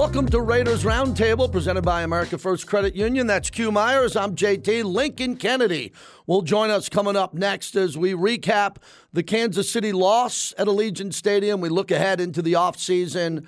Welcome to Raiders Roundtable, presented by America First Credit Union. That's Q Myers. I'm JT. Lincoln Kennedy will join us coming up next as we recap the Kansas City loss at Allegiant Stadium. We look ahead into the offseason.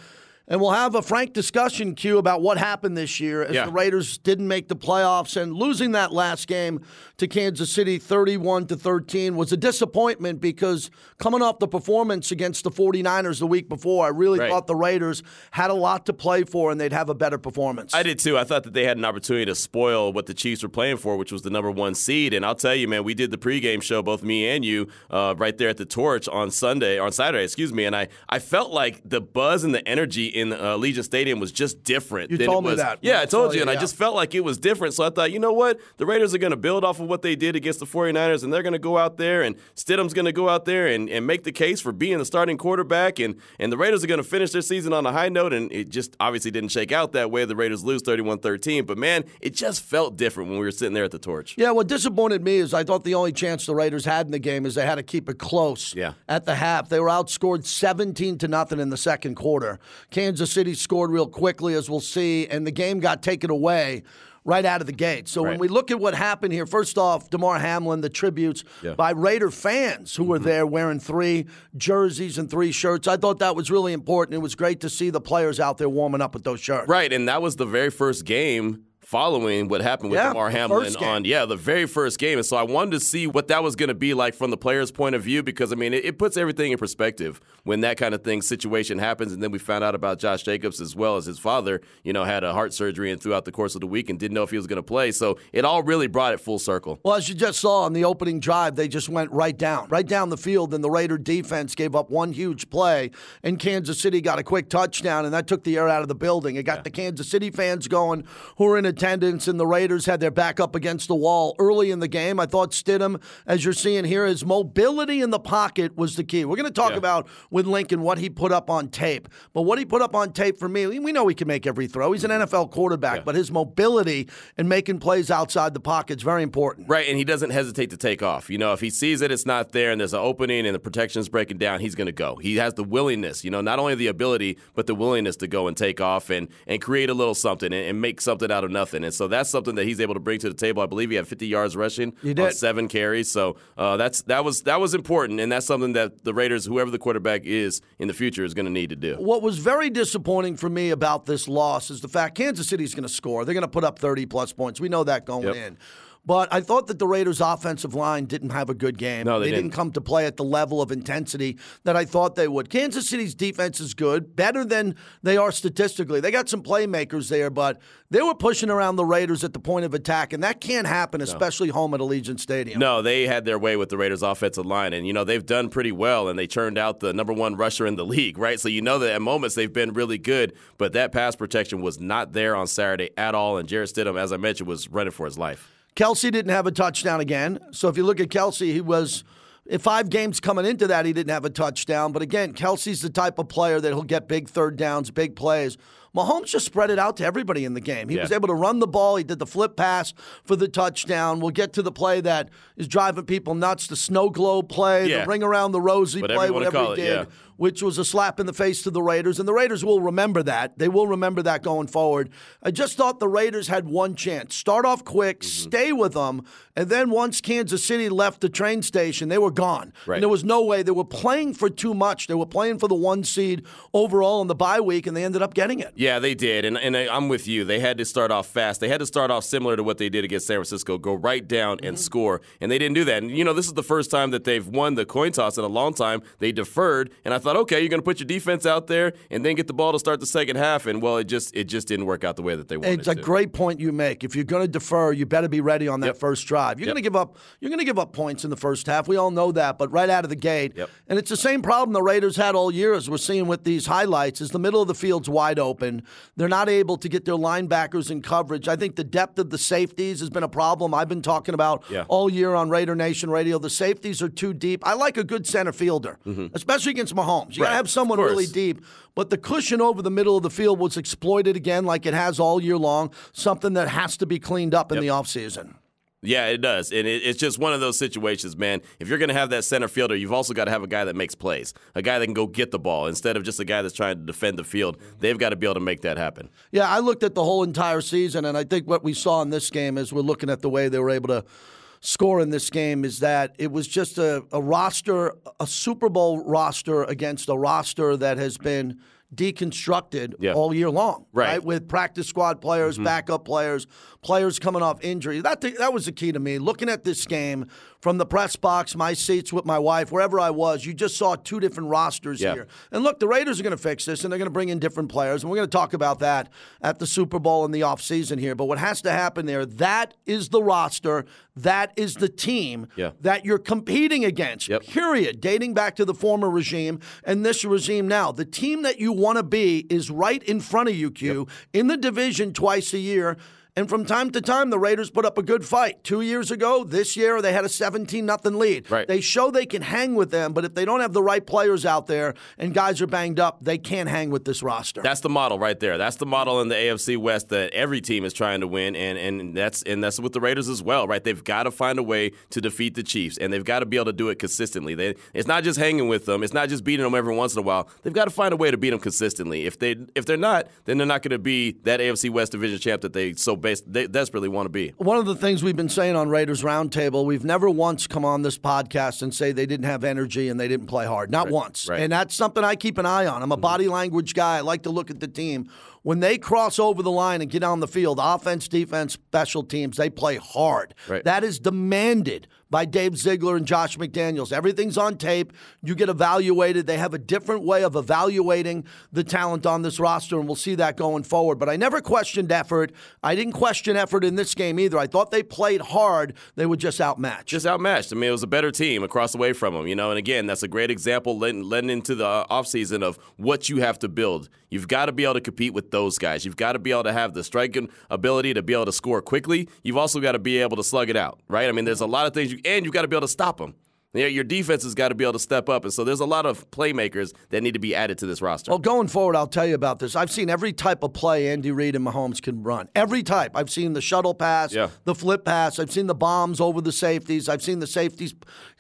And we'll have a frank discussion, Q, about what happened this year as Yeah. the Raiders didn't make the playoffs and losing that last game to Kansas City 31 to 13 was a disappointment because coming off the performance against the 49ers the week before, I really Right. thought the Raiders had a lot to play for and they'd have a better performance. I did too. I thought that they had an opportunity to spoil what the Chiefs were playing for, which was the number one seed. And I'll tell you, man, we did the pregame show, both me and you, uh, right there at the Torch on Sunday, on Saturday, excuse me. And I, I felt like the buzz and the energy in uh, Legion Stadium was just different. You than told it me that. Yeah, I told saw you, and I just felt like it was different. So I thought, you know what? The Raiders are going to build off of what they did against the 49ers, and they're going to go out there, and Stidham's going to go out there and, and make the case for being the starting quarterback, and, and the Raiders are going to finish their season on a high note, and it just obviously didn't shake out that way. The Raiders lose 31 13, but man, it just felt different when we were sitting there at the torch. Yeah, what disappointed me is I thought the only chance the Raiders had in the game is they had to keep it close. Yeah. At the half, they were outscored 17 to nothing in the second quarter. Kansas The city scored real quickly, as we'll see, and the game got taken away. Right out of the gate. So when we look at what happened here, first off, Damar Hamlin, the tributes Yeah. Mm-hmm. by Raider fans who were there wearing three jerseys and three shirts. I thought that was really important. It was great to see the players out there warming up with those shirts. Right, and that was the very first game following what happened with Yeah, Damar the Hamlin on yeah the very first game. And so I wanted to see what that was going to be like from the players point of view because I mean it, it puts everything in perspective when that kind of thing situation happens. And then we found out about Josh Jacobs as well as his father you know had a heart surgery and throughout the course of the week and didn't know if he was going to play. So it all really brought it full circle. Well, as you just saw on the opening drive, they just went right down, right down the field, and the Raider defense gave up one huge play, and Kansas City got a quick touchdown, and that took the air out of the building. It got the Kansas City fans going who were in attendance, and the Raiders had their back up against the wall early in the game. I thought Stidham, as you're seeing here, his mobility in the pocket was the key. We're going to talk Yeah. about with Lincoln what he put up on tape, but what he put up on tape for me, we know he can make every throw. He's an NFL quarterback, Yeah. but his mobility and making plays outside the pocket is very important. Right, and he doesn't hesitate to take off. You know, if he sees it, it's not there and there's an opening and the protection's breaking down, he's going to go. He has the willingness, you know, not only the ability, but the willingness to go and take off and, and create a little something and, and make something out of nothing. And so that's something that he's able to bring to the table. I believe he had 50 yards rushing on seven carries. So uh, that's that was that was important, and that's something that the Raiders, whoever the quarterback is in the future, is going to need to do. What was very disappointing for me about this loss is the fact Kansas City is going to score. They're going to put up 30 plus points. We know that going Yep. in. But I thought that the Raiders' offensive line didn't have a good game. No, they didn't didn't. come to play at the level of intensity that I thought they would. Kansas City's defense is good, better than they are statistically. They got some playmakers there, but they were pushing around the Raiders at the point of attack, and that can't happen, especially home at Allegiant Stadium. No, they had their way with the Raiders' offensive line, and you know they've done pretty well, and they turned out the number one rusher in the league, right? So you know that at moments they've been really good, but that pass protection was not there on Saturday at all, and Jarrett Stidham, as I mentioned, was running for his life. Kelce didn't have a touchdown again. So if you look at Kelce, he was in five games coming into that, he didn't have a touchdown. But again, Kelce's the type of player that he'll get big third downs, big plays. Mahomes just spread it out to everybody in the game. He Yeah. was able to run the ball. He did the flip pass for the touchdown. We'll get to the play that is driving people nuts the snow globe play, Yeah. the ring around the rosy Whatever play, whatever he it, did yeah. Which was a slap in the face to the Raiders. And the Raiders will remember that. They will remember that going forward. I just thought the Raiders had one chance start off quick, Mm-hmm. stay with them. And then once Kansas City left the train station, they were gone. Right. And there was no way. They were playing for too much. They were playing for the one seed overall in the bye week, and they ended up getting it. Yeah, they did, and and I- I'm with you. They had to start off fast. They had to start off similar to what they did against San Francisco, go right down and score, and they didn't do that. And you know, this is the first time that they've won the coin toss in a long time. They deferred, and I thought, okay, you're going to put your defense out there and then get the ball to start the second half, and well, it just it just didn't work out the way that they wanted. It's a to. great point you make. If you're going to defer, you better be ready on that Yep. first drive. You're Yep. going to give up. You're going to give up points in the first half. We all know that, but right out of the gate, Yep. and it's the same problem the Raiders had all year, as we're seeing with these highlights. Is the middle of the field's wide open. They're not able to get their linebackers in coverage. I think the depth of the safeties has been a problem. I've been talking about Yeah. all year on Raider Nation Radio. The safeties are too deep. I like a good center fielder, Mm-hmm. especially against Mahomes. Mahomes. You got to have someone really deep. But the cushion over the middle of the field was exploited again, like it has all year long. Something that has to be cleaned up in the offseason. Yeah, it does. And it, it's just one of those situations, man. If you're going to have that center fielder, you've also got to have a guy that makes plays, a guy that can go get the ball instead of just a guy that's trying to defend the field. They've got to be able to make that happen. Yeah, I looked at the whole entire season, and I think what we saw in this game, is we're looking at the way they were able to score in this game, is that it was just a, a roster, a Super Bowl roster against a roster that has been deconstructed Yeah. all year long, Right. Mm-hmm. With practice squad players, backup players, players coming off injury. That th- that was the key to me. Looking at this game from the press box, my seats with my wife, wherever I was, you just saw two different rosters Yeah. here. And look, the Raiders are going to fix this, and they're going to bring in different players, and we're going to talk about that at the Super Bowl in the offseason here. But what has to happen there, that is the roster, that is the team Yeah. that you're competing against, Yep. period, dating back to the former regime and this regime now. The team that you want to be is right in front of you, Q, in the division twice a year. And from time to time, the Raiders put up a good fight. Two years ago, this year, they had a 17 nothing lead. Right. They show they can hang with them, but if they don't have the right players out there and guys are banged up, they can't hang with this roster. That's the model right there. That's the model in the AFC West that every team is trying to win, and and that's and that's with the Raiders as well, right? They've got to find a way to defeat the Chiefs, and they've got to be able to do it consistently. They, it's not just hanging with them. It's not just beating them every once in a while. They've got to find a way to beat them consistently. If they if they're not, then they're not going to be that AFC West division champ that they so base, they desperately want to be. One of the things we've been saying on Raiders Roundtable, we've never once come on this podcast and say they didn't have energy and they didn't play hard. Not once. right. Mm-hmm. And that's something I keep an eye on. I'm a body language guy. I like to look at the team. When they cross over the line and get on the field, offense, defense, special teams, they play hard. Right. That is demanded by Dave Ziegler and Josh McDaniels. Everything's on tape. You get evaluated. They have a different way of evaluating the talent on this roster, and we'll see that going forward. But I never questioned effort. I didn't question effort in this game either. I thought they played hard. They were just outmatched. just outmatched. I mean, it was a better team across the way from them, you know. And again, that's a great example letting, letting into the offseason of what you have to build. You've got to be able to compete with those guys. You've got to be able to have the striking ability to be able to score quickly. You've also got to be able to slug it out, right? I mean, there's a lot of things, you, and you've got to be able to stop them. Yeah, Your defense has got to be able to step up. And so there's a lot of playmakers that need to be added to this roster. Well, going forward, I'll tell you about this. I've seen every type of play Andy Reid and Mahomes can run. Every type. I've seen the shuttle pass, Yeah. the flip pass. I've seen the bombs over the safeties. I've seen the safeties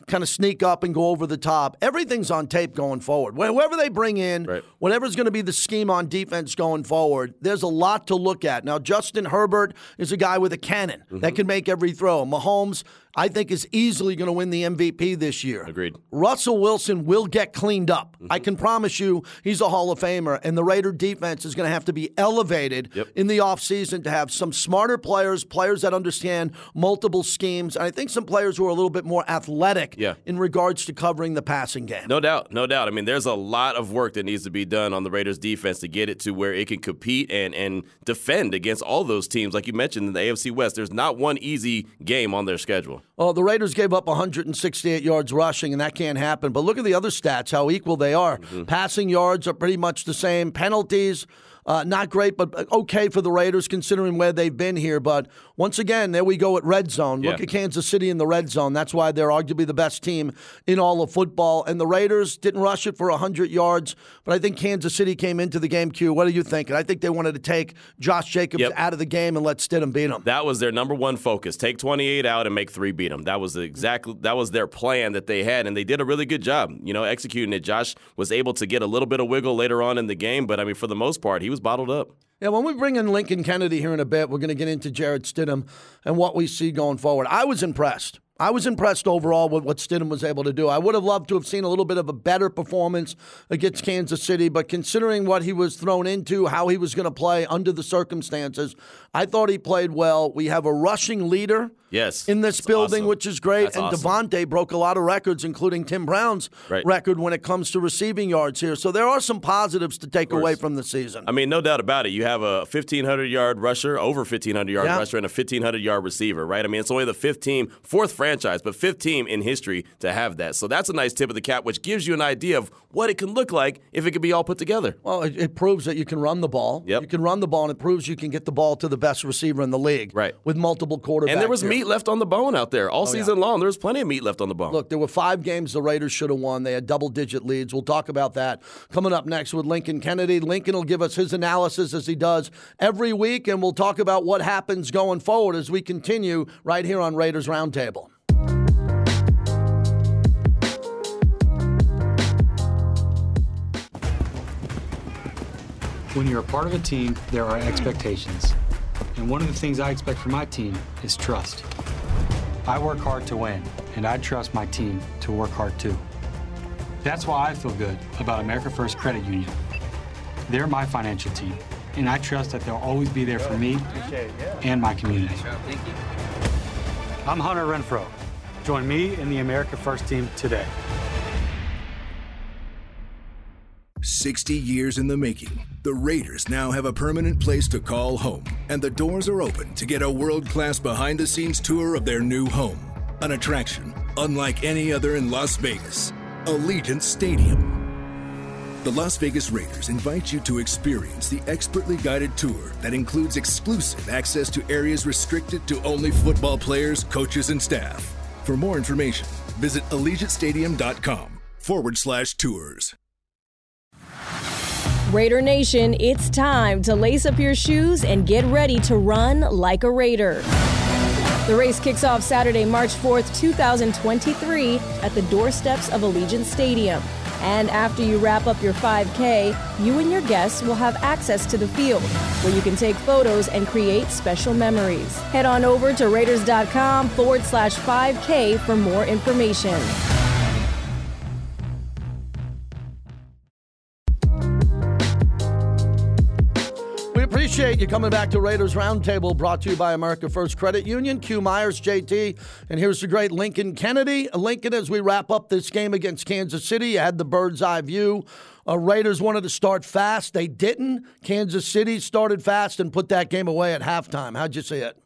kind of sneak up and go over the top. Everything's on tape going forward. Whoever they bring in, Right. whatever's going to be the scheme on defense going forward, there's a lot to look at. Now, Justin Herbert is a guy with a cannon Mm-hmm. that can make every throw. Mahomes, I think, is easily going to win the MVP this year. Agreed. Russell Wilson will get cleaned up. I Mm-hmm. can promise you he's a Hall of Famer, and the Raider defense is going to have to be elevated Yep. in the offseason to have some smarter players, players that understand multiple schemes, and I think some players who are a little bit more athletic Yeah. in regards to covering the passing game. No doubt, no doubt. I mean, there's a lot of work that needs to be done on the Raiders defense to get it to where it can compete and and defend against all those teams. Like you mentioned in the AFC West, there's not one easy game on their schedule. Well, the Raiders gave up 168 yards rushing, and that can't happen. But look at the other stats, how equal they are. Mm-hmm. Passing yards are pretty much the same. Penalties, uh, not great, but okay for the Raiders considering where they've been here. But once again, there we go at red zone. Look Yeah. at Kansas City in the red zone. That's why they're arguably the best team in all of football. And the Raiders didn't rush it for 100 yards, but I think Kansas City came into the game, Q. What are you thinking? I think they wanted to take Josh Jacobs Yep. out of the game and let Stidham beat him. That was their number one focus. Take 28 out and make three beat them. That was the exactly that was their plan that they had, and they did a really good job, you know, executing it. Josh was able to get a little bit of wiggle later on in the game, but I mean, for the most part, he was bottled up. Yeah, when we bring in Lincoln Kennedy here in a bit, we're going to get into Jarrett Stidham and what we see going forward. I was impressed. I was impressed overall with what Stidham was able to do. I would have loved to have seen a little bit of a better performance against Kansas City, but considering what he was thrown into, how he was going to play under the circumstances, I thought he played well. We have a rushing leader Yes, in this That's building, awesome. which is great. That's and awesome. Davante broke a lot of records, including Tim Brown's Right. record when it comes to receiving yards here. So there are some positives to take away from the season. I mean, no doubt about it. You have a 1,500 yard rusher, over 1,500 yard Yeah. rusher, and a 1,500 yard receiver, right? I mean, it's only the fifth team, fourth franchise, but fifth team in history to have that. So that's a nice tip of the cap, which gives you an idea of what it can look like if it could be all put together. Well, it, it proves that you can run the ball. Yep. You can run the ball, and it proves you can get the ball to the best receiver in the league. Right. With multiple quarterbacks. And there was here. meat left on the bone out there all oh, season long. There was plenty of meat left on the bone. Look, there were five games the Raiders should have won. They had double digit leads. We'll talk about that coming up next with Lincoln Kennedy. Lincoln will give us his analysis as he does every week, and we'll talk about what happens going forward as we continue right here on Raiders Roundtable. When you're a part of a team, there are expectations. And one of the things I expect from my team is trust. I work hard to win, and I trust my team to work hard too. That's why I feel good about America First Credit Union. They're my financial team, and I trust that they'll always be there for me and my community. I'm Hunter Renfrow. Join me in the America First team today. 60 years in the making, the Raiders now have a permanent place to call home, and the doors are open to get a world class behind the scenes tour of their new home. An attraction unlike any other in Las Vegas Allegiant Stadium. The Las Vegas Raiders invite you to experience the expertly guided tour that includes exclusive access to areas restricted to only football players, coaches, and staff. For more information, visit AllegiantStadium.com forward slash tours. Raider Nation, it's time to lace up your shoes and get ready to run like a Raider. The race kicks off Saturday, March 4th, 2023, at the doorsteps of Allegiant Stadium. And after you wrap up your 5K, you and your guests will have access to the field, where you can take photos and create special memories. Head on over to Raiders.com forward slash 5K for more information. Appreciate you coming back to Raiders Roundtable, brought to you by America First Credit Union. Q Myers, JT, and here's the great Lincoln Kennedy. Lincoln, as we wrap up this game against Kansas City, you had the bird's eye view. Uh, Raiders wanted to start fast. They didn't. Kansas City started fast and put that game away at halftime. How'd you see it?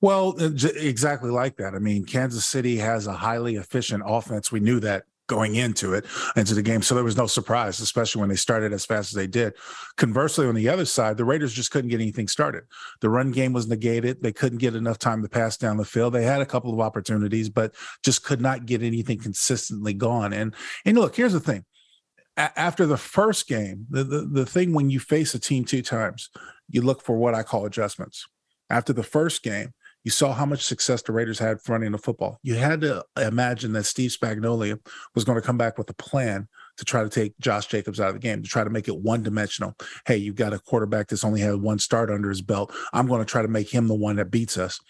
Well, uh, exactly like that. I mean, Kansas City has a highly efficient offense. We knew that going into it, into the game. So there was no surprise, especially when they started as fast as they did. Conversely, on the other side, the Raiders just couldn't get anything started. The run game was negated. They couldn't get enough time to pass down the field. They had a couple of opportunities, but just could not get anything consistently going. And and look, here's the thing. A- after the first game, the, the the thing when you face a team two times, you look for what I call adjustments. After the first game, you saw how much success the Raiders had running the football. You had to imagine that Steve Spagnuolo was going to come back with a plan to try to take Josh Jacobs out of the game, to try to make it one dimensional. Hey, you've got a quarterback that's only had one start under his belt. I'm going to try to make him the one that beats us.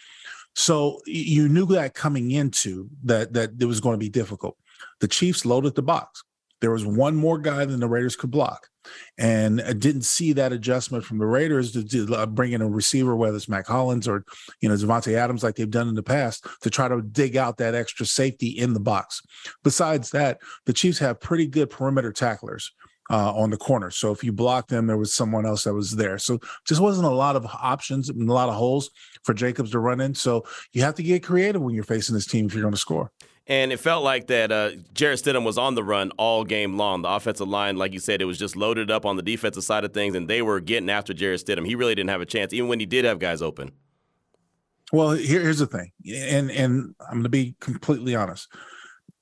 So you knew that coming into that that it was going to be difficult. The Chiefs loaded the box. There was one more guy than the Raiders could block, and didn't see that adjustment from the Raiders to, to uh, bring in a receiver, whether it's Mack Hollins or you know Davante Adams, like they've done in the past, to try to dig out that extra safety in the box. Besides that, the Chiefs have pretty good perimeter tacklers. Uh, on the corner. So if you blocked them, there was someone else that was there. So just wasn't a lot of options and a lot of holes for Jacobs to run in. So you have to get creative when you're facing this team if you're going to score. And it felt like that uh, Jarrett Stidham was on the run all game long. The offensive line, like you said, it was just loaded up on the defensive side of things, and they were getting after Jarrett Stidham. He really didn't have a chance, even when he did have guys open. Well, here, here's the thing, and and I'm going to be completely honest.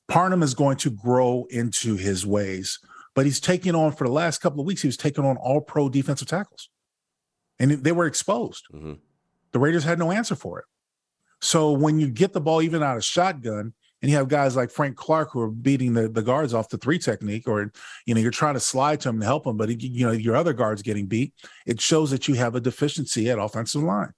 Parham is going to grow into his ways, but he's taking on for the last couple of weeks. He was taking on all pro defensive tackles, and they were exposed. Mm-hmm. The Raiders had no answer for it. So when you get the ball even out of shotgun, and you have guys like Frank Clark who are beating the, the guards off the three technique, or you know you're trying to slide to him to help him, but you know your other guards getting beat. It shows that you have a deficiency at offensive line.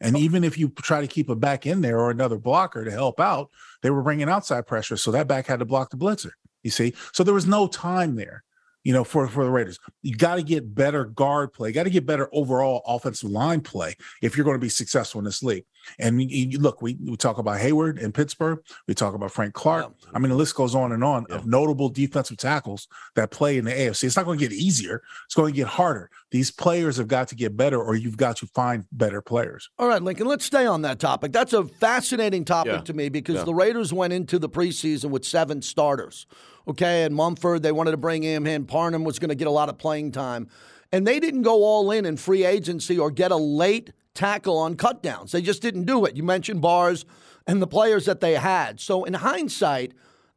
And oh. even if you try to keep a back in there or another blocker to help out, they were bringing outside pressure, so that back had to block the blitzer. You see, so there was no time there. You know, for, for the Raiders. You got to get better guard play. You got to get better overall offensive line play if you're going to be successful in this league. And you, you, look, we, we talk about Heyward in Pittsburgh. We talk about Frank Clark. Yeah. I mean, the list goes on and on yeah. of notable defensive tackles that play in the AFC. It's not going to get easier. It's going to get harder. These players have got to get better, or you've got to find better players. All right, Lincoln, let's stay on that topic. That's a fascinating topic yeah. to me because the Raiders went into the preseason with seven starters. Okay, and Munford, they wanted to bring him in. Parham was going to get a lot of playing time. And they didn't go all in in free agency or get a late tackle on cutdowns. They just didn't do it. You mentioned Bars and the players that they had. So in hindsight,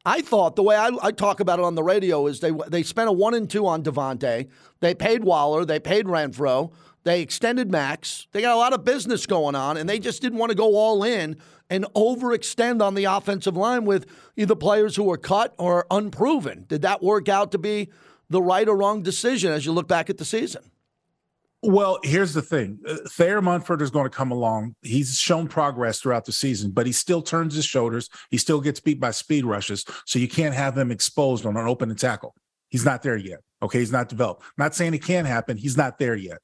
I thought the way I, I, talk about it on the radio is they they spent a one and two on Davante. They paid Waller. They paid Renfrow. They extended Maxx. They got a lot of business going on, and they just didn't want to go all in and overextend on the offensive line with either players who were cut or unproven. Did that work out to be the right or wrong decision as you look back at the season? Well, here's the thing. Uh, Thayer Munford is going to come along. He's shown progress throughout the season, but he still turns his shoulders. He still gets beat by speed rushes. So you can't have him exposed on an open tackle. He's not there yet. Okay. He's not developed. Not saying it can't happen. He's not there yet.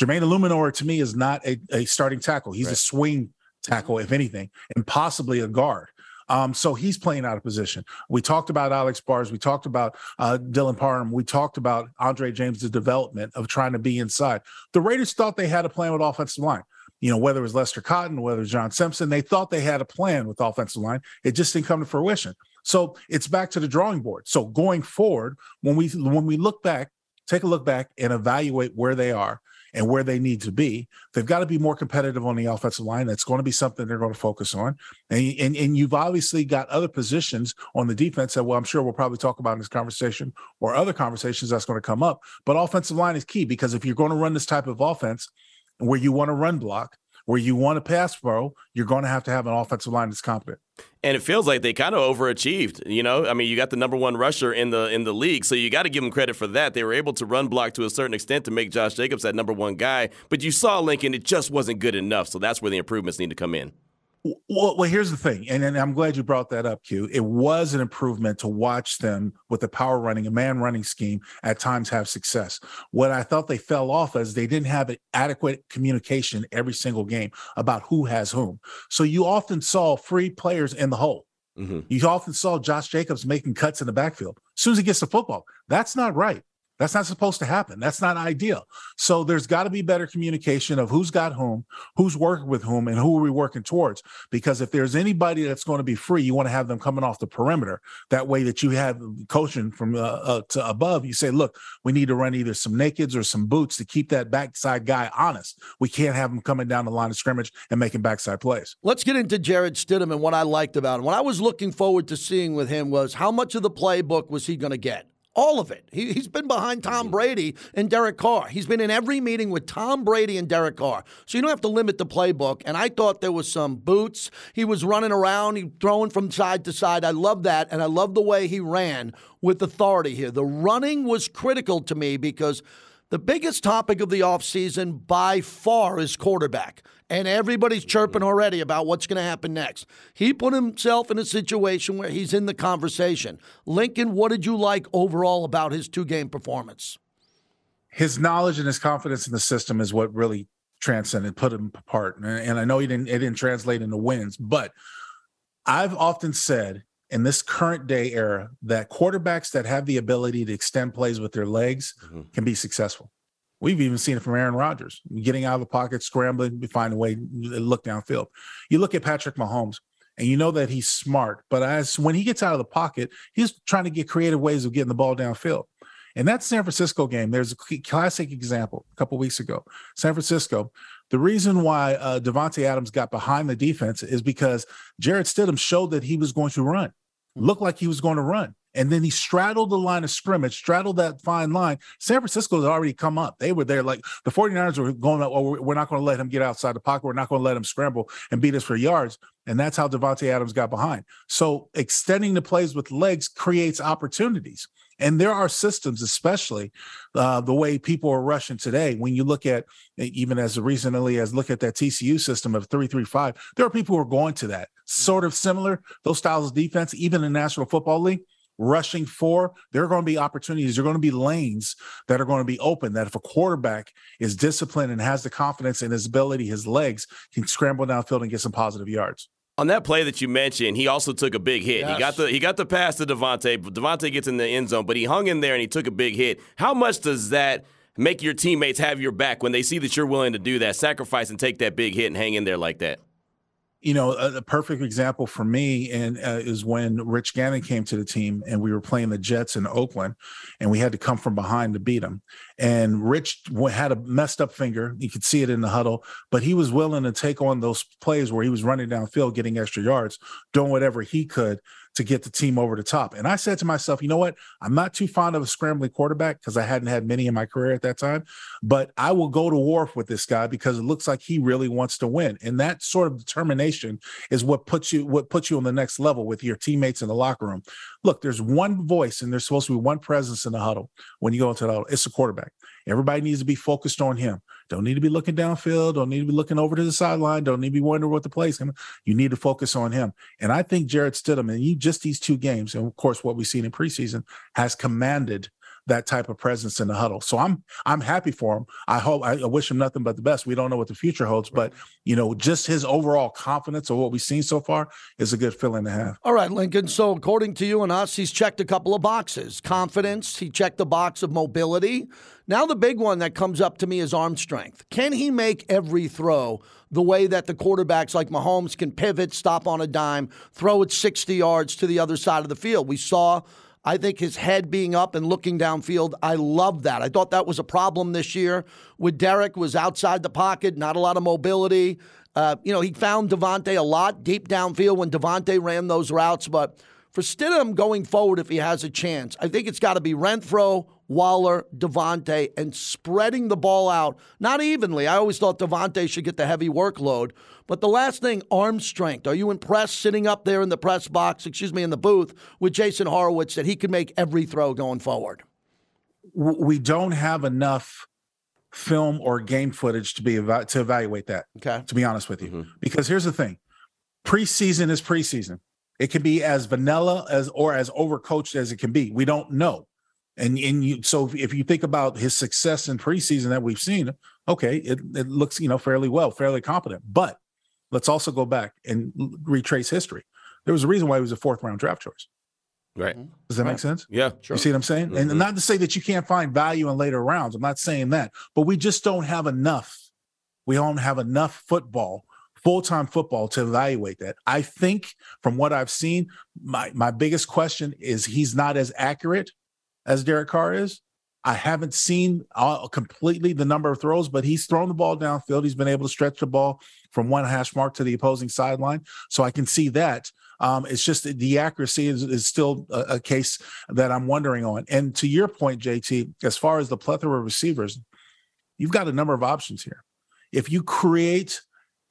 Jermaine Eluemunor to me is not a, a starting tackle. He's right. a swing tackle, if anything, and possibly a guard. Um, so he's playing out of position. We talked about Alex Bars. We talked about uh, Dylan Parham. We talked about Andre James' development of trying to be inside. The Raiders thought they had a plan with offensive line. You know, whether it was Lester Cotton, whether it was John Simpson, they thought they had a plan with offensive line. It just didn't come to fruition. So it's back to the drawing board. So going forward, when we when we look back, take a look back and evaluate where they are and where they need to be. They've got to be more competitive on the offensive line. That's going to be something they're going to focus on. And, and, and you've obviously got other positions on the defense that, well, I'm sure we'll probably talk about in this conversation or other conversations that's going to come up. But offensive line is key because if you're going to run this type of offense where you want to run block, where you want to pass pro, you're going to have to have an offensive line that's competent. And it feels like they kind of overachieved. You know, I mean, you got the number one rusher in the in the league, so you got to give them credit for that. They were able to run block to a certain extent to make Josh Jacobs that number one guy. But you saw Lincoln; it just wasn't good enough. So that's where the improvements need to come in. Well, well, here's the thing, and, and I'm glad you brought that up, Q. It was an improvement to watch them with the power running, a man running scheme at times have success. What I thought they fell off as they didn't have adequate communication every single game about who has whom. So you often saw free players in the hole. Mm-hmm. You often saw Josh Jacobs making cuts in the backfield. As soon as he gets the football, that's not right. That's not supposed to happen. That's not ideal. So there's got to be better communication of who's got whom, who's working with whom, and who are we working towards. Because if there's anybody that's going to be free, you want to have them coming off the perimeter. That way, that you have coaching from uh, uh, to above. You say, look, we need to run either some nakeds or some boots to keep that backside guy honest. We can't have him coming down the line of scrimmage and making backside plays. Let's get into Jarrett Stidham and what I liked about him. What I was looking forward to seeing with him was how much of the playbook was he going to get? All of it. He, has been behind Tom Brady and Derek Carr. He's been in every meeting with Tom Brady and Derek Carr. So you don't have to limit the playbook. And I thought there was some boots. He was running around, he throwing from side to side. I love that. And I love the way he ran with authority here. The running was critical to me because the biggest topic of the offseason by far is quarterback and everybody's chirping already about what's going to happen next. He put himself in a situation where he's in the conversation. Lincoln, what did you like overall about his two game performance? His knowledge and his confidence in the system is what really transcended, put him apart. And, I know he didn't, it didn't translate into wins, but I've often said in this current day era that quarterbacks that have the ability to extend plays with their legs mm-hmm. can be successful. We've even seen it from Aaron Rodgers, getting out of the pocket, scrambling, find a way to look downfield. You look at Patrick Mahomes, and you know that he's smart, but as when he gets out of the pocket, he's trying to get creative ways of getting the ball downfield. And that San Francisco game, there's a classic example a couple weeks ago. San Francisco, the reason why uh, Davante Adams got behind the defense is because Jarrett Stidham showed that he was going to run, looked like he was going to run and then he straddled the line of scrimmage, straddled that fine line. San Francisco had already come up. They were there. Like the 49ers were going, oh, we're not going to let him get outside the pocket. We're not going to let him scramble and beat us for yards. And that's how Davante Adams got behind. So extending the plays with legs creates opportunities. And there are systems, especially uh, the way people are rushing today. When you look at, even as recently as look at that TCU system of 335, there are people who are going to that sort of similar, those styles of defense, even in National Football League rushing four, there are going to be opportunities. There are going to be lanes that are going to be open. That if a quarterback is disciplined and has the confidence in his ability, his legs can scramble downfield and get some positive yards. On that play that you mentioned, he also took a big hit. Yes. He got the he got the pass to Davante. Davante gets in the end zone, but he hung in there and he took a big hit. How much does that make your teammates have your back when they see that you're willing to do that, sacrifice and take that big hit and hang in there like that? You know, a, a perfect example for me and uh, is when Rich Gannon came to the team and we were playing the Jets in Oakland, and we had to come from behind to beat them. And Rich had a messed up finger; you could see it in the huddle, but he was willing to take on those plays where he was running downfield, getting extra yards, doing whatever he could to get the team over the top. And I said to myself, you know what? I'm not too fond of a scrambling quarterback because I hadn't had many in my career at that time, but I will go to war with this guy because it looks like he really wants to win. And that sort of determination is what puts you what puts you on the next level with your teammates in the locker room. Look, there's one voice and there's supposed to be one presence in the huddle when you go into the huddle. It's the quarterback. Everybody needs to be focused on him. Don't need to be looking downfield. Don't need to be looking over to the sideline. Don't need to be wondering what the play's coming. You need to focus on him. And I think Jarrett Stidham, and you just these two games, and of course what we've seen in preseason, has commanded that type of presence in the huddle. So I'm I'm happy for him. I hope I, wish him nothing but the best. We don't know what the future holds, but you know, just his overall confidence of what we've seen so far is a good feeling to have. All right, Lincoln. So, according to you and us, he's checked a couple of boxes confidence, he checked the box of mobility. Now, the big one that comes up to me is arm strength. Can he make every throw the way that the quarterbacks like Mahomes can pivot, stop on a dime, throw it 60 yards to the other side of the field? We saw. I think his head being up and looking downfield, I love that. I thought that was a problem this year with Derek was outside the pocket, not a lot of mobility. Uh, you know, he found Davante a lot deep downfield when Davante ran those routes. But for Stidham going forward, if he has a chance, I think it's got to be Renfrow, Waller, Davante, and spreading the ball out, not evenly. I always thought Davante should get the heavy workload. But the last thing, arm strength. Are you impressed sitting up there in the press box, excuse me, in the booth with Jason Horowitz that he could make every throw going forward? We don't have enough film or game footage to be eva- to evaluate that. Okay. To be honest with you, mm-hmm. because here's the thing: preseason is preseason. It can be as vanilla as or as overcoached as it can be. We don't know. And and you so if- if you think about his success in preseason that we've seen, okay, it, it looks you know fairly well, fairly competent. But let's also go back and retrace history. There was a reason why he was a fourth round draft choice. Right. Mm-hmm. Does that make sense? Yeah. Sure. You see what I'm saying? And mm-hmm. not to say that you can't find value in later rounds. I'm not saying that, but we just don't have enough. We don't have enough football, full time football to evaluate that. I think from what I've seen, my my biggest question is he's not as accurate as Derek Carr is. I haven't seen uh, completely the number of throws, but he's thrown the ball downfield. He's been able to stretch the ball from one hash mark to the opposing sideline. So I can see that. Um, it's just the accuracy is, is still a, a case that I'm wondering on. And to your point, JT, as far as the plethora of receivers, you've got a number of options here. If you create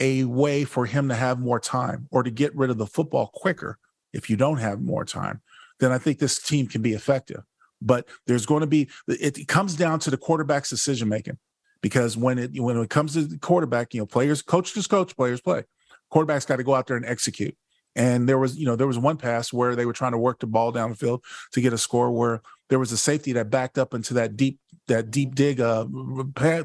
a way for him to have more time or to get rid of the football quicker, if you don't have more time, then I think this team can be effective. But there's going to be it comes down to the quarterback's decision making because when it when it comes to the quarterback, you know, players coach just coach, players play. Quarterback's got to go out there and execute. And there was, you know, there was one pass where they were trying to work the ball down the field to get a score where there was a safety that backed up into that deep that deep dig uh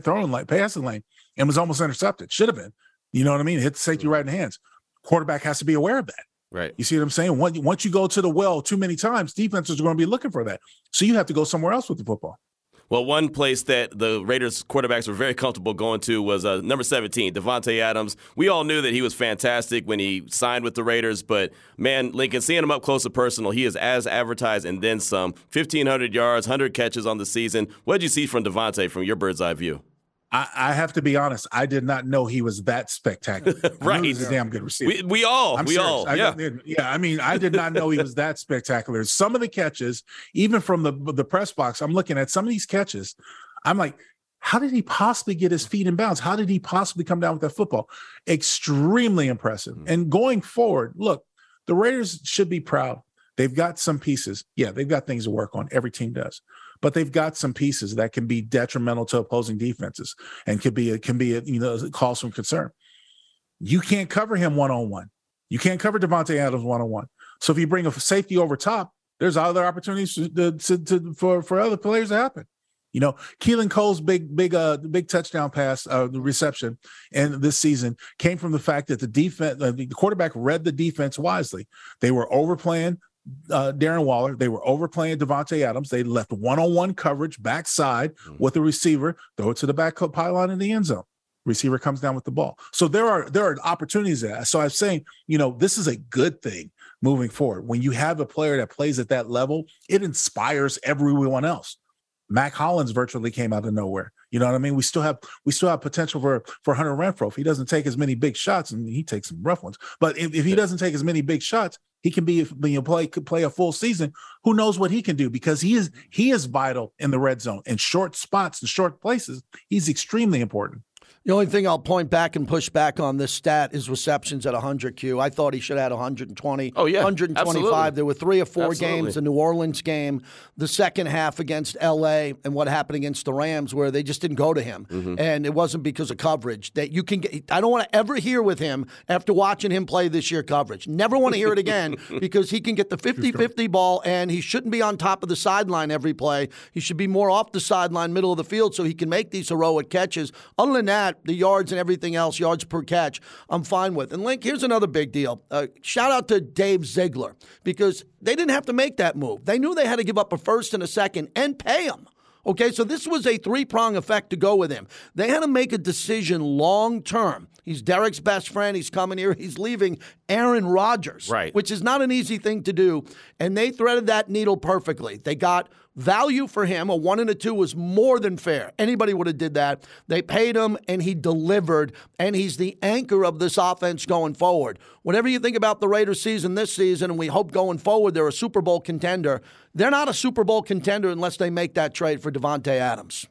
throwing like passing lane and was almost intercepted. Should have been. You know what I mean? Hit the safety right in the hands. Quarterback has to be aware of that. Right. You see what I'm saying? Once, once you go to the well too many times, defenses are going to be looking for that. So you have to go somewhere else with the football. Well, one place that the Raiders quarterbacks were very comfortable going to was uh, number 17, Davante Adams. We all knew that he was fantastic when he signed with the Raiders, but man, Lincoln, seeing him up close and personal, he is as advertised and then some. 1,500 yards, 100 catches on the season. What did you see from Davante from your bird's eye view? I, I have to be honest. I did not know he was that spectacular. Right. he was a damn good receiver. We, we all, I'm we serious. all, yeah. did- yeah. I mean, I did not know he was that spectacular. Some of the catches, even from the the press box, I'm looking at some of these catches. I'm like, how did he possibly get his feet in bounds? How did he possibly come down with that football? Extremely impressive. Mm-hmm. And going forward, look, the Raiders should be proud. They've got some pieces. Yeah, they've got things to work on. Every team does. But they've got some pieces that can be detrimental to opposing defenses and could be a, can be a, you know cause some concern. You can't cover him one on one. You can't cover Davante Adams one on one. So if you bring a safety over top, there's other opportunities to, to, to, for for other players to happen. You know, Keelan Cole's big, big, uh, big touchdown pass, uh, the reception, and this season came from the fact that the defense, uh, the quarterback read the defense wisely. They were overplaying uh, Darren Waller. They were overplaying Davante Adams. They left one-on-one coverage backside mm-hmm. with the receiver, throw it to the back pylon in the end zone. Receiver comes down with the ball. So there are there are opportunities there. So I'm saying, you know, this is a good thing moving forward. When you have a player that plays at that level, it inspires everyone else. Mack Hollins virtually came out of nowhere. You know what I mean? We still have we still have potential for for Hunter Renfrow. If he doesn't take as many big shots, and he takes some rough ones, but if, if he doesn't take as many big shots, he can be you know, play could play a full season. Who knows what he can do? Because he is he is vital in the red zone in short spots and short places. He's extremely important. The only thing I'll point back and push back on this stat is receptions at 100 Q. I thought he should have had 120. Oh, yeah. 125. Absolutely. There were three or four Absolutely. games, the New Orleans game, the second half against LA, and what happened against the Rams where they just didn't go to him. Mm-hmm. And it wasn't because of coverage. That you can get I don't want to ever hear with him after watching him play this year coverage. Never want to hear it again because he can get the 50-50 ball and he shouldn't be on top of the sideline every play. He should be more off the sideline, middle of the field so he can make these heroic catches. Other than that, the yards and everything everything else, yards per catch, I'm fine with. And Link, here's another big deal. Uh, shout out to Dave Ziegler because they didn't have to make that move. They knew they had to give up a first and a second and pay him. Okay, so this was a three prong effect to go with him. They had to make a decision long term. He's Derek's best friend. He's coming here. He's leaving Aaron Rodgers, right. which is not an easy thing to do. And they threaded that needle perfectly. They got value for him. A one and a two was more than fair. Anybody would have did that. They paid him, and he delivered. And he's the anchor of this offense going forward. Whatever you think about the Raiders season this season, and we hope going forward they're a Super Bowl contender. They're not a Super Bowl contender unless they make that trade for Davante Adams.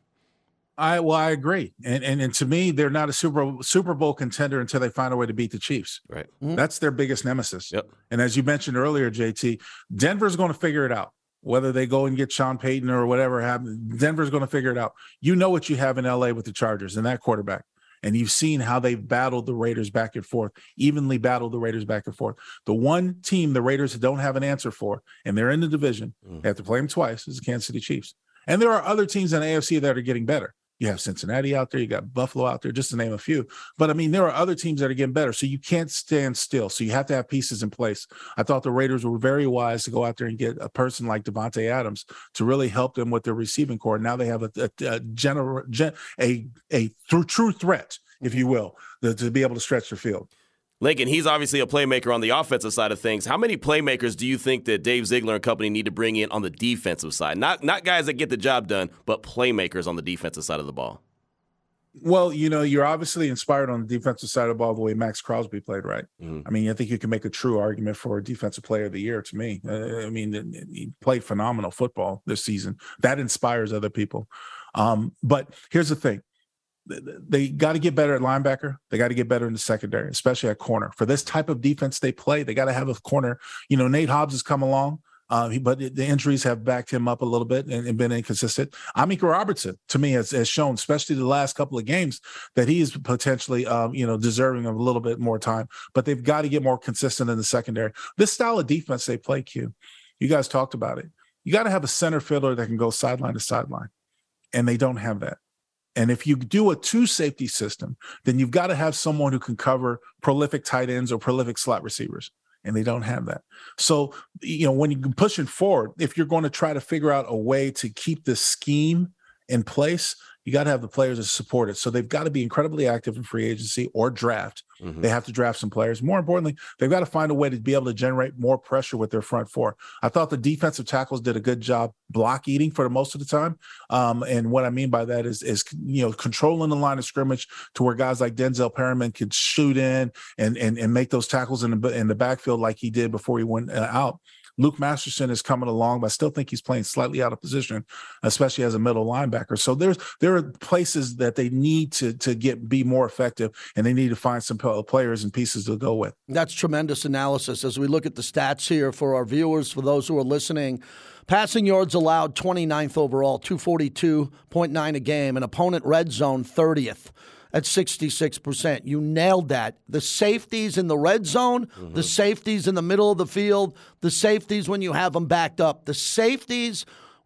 I well, I agree, and, and and to me, they're not a Super Super Bowl contender until they find a way to beat the Chiefs. Right, mm-hmm. that's their biggest nemesis. Yep. And as you mentioned earlier, JT, Denver's going to figure it out. Whether they go and get Sean Payton or whatever happens, Denver's going to figure it out. You know what you have in LA with the Chargers and that quarterback, and you've seen how they've battled the Raiders back and forth, evenly battled the Raiders back and forth. The one team the Raiders don't have an answer for, and they're in the division, mm. they have to play them twice, is the Kansas City Chiefs. And there are other teams in AFC that are getting better. You have Cincinnati out there, you got Buffalo out there, just to name a few. But I mean, there are other teams that are getting better. So you can't stand still. So you have to have pieces in place. I thought the Raiders were very wise to go out there and get a person like Davante Adams to really help them with their receiving corps. Now they have a a, a general a a, true threat, if you will, to be able to stretch the field. Lincoln, he's obviously a playmaker on the offensive side of things. How many playmakers do you think that Dave Ziegler and company need to bring in on the defensive side? Not not guys that get the job done, but playmakers on the defensive side of the ball. Well, you know, you're obviously inspired on the defensive side of the ball the way Maxx Crosby played, right? Mm-hmm. I mean, I think you can make a true argument for a defensive player of the year to me. Uh, I mean, he played phenomenal football this season. That inspires other people. Um, but here's the thing they got to get better at linebacker. They got to get better in the secondary, especially at corner. For this type of defense they play, they got to have a corner. You know, Nate Hobbs has come along, uh, he, but the injuries have backed him up a little bit and, and been inconsistent. Amik Robertson, to me, has, has, shown, especially the last couple of games, that he is potentially, um, you know, deserving of a little bit more time. But they've got to get more consistent in the secondary. This style of defense they play, Q, you guys talked about it. You got to have a center fielder that can go sideline to sideline, and they don't have that. And if you do a two safety system, then you've got to have someone who can cover prolific tight ends or prolific slot receivers. And they don't have that. So, you know, when you're pushing forward, if you're going to try to figure out a way to keep this scheme in place, you got to have the players to support it. So they've got to be incredibly active in free agency or draft. Mm-hmm. They have to draft some players. More importantly, they've got to find a way to be able to generate more pressure with their front four. I thought the defensive tackles did a good job block eating for the most of the time. Um, and what I mean by that is, is you know, controlling the line of scrimmage to where guys like Denzel Perryman could shoot in and and and make those tackles in the in the backfield like he did before he went uh, out. Luke Masterson is coming along, but I still think he's playing slightly out of position, especially as a middle linebacker. So there's there are places that they need to to get be more effective, and they need to find some players and pieces to go with. That's tremendous analysis as we look at the stats here for our viewers, for those who are listening. Passing yards allowed 29th overall, 242.9 a game, and opponent red zone 30th at 66%. You nailed that. The safeties in the red zone, mm-hmm. the safeties in the middle of the field, the safeties when you have them backed up, the safeties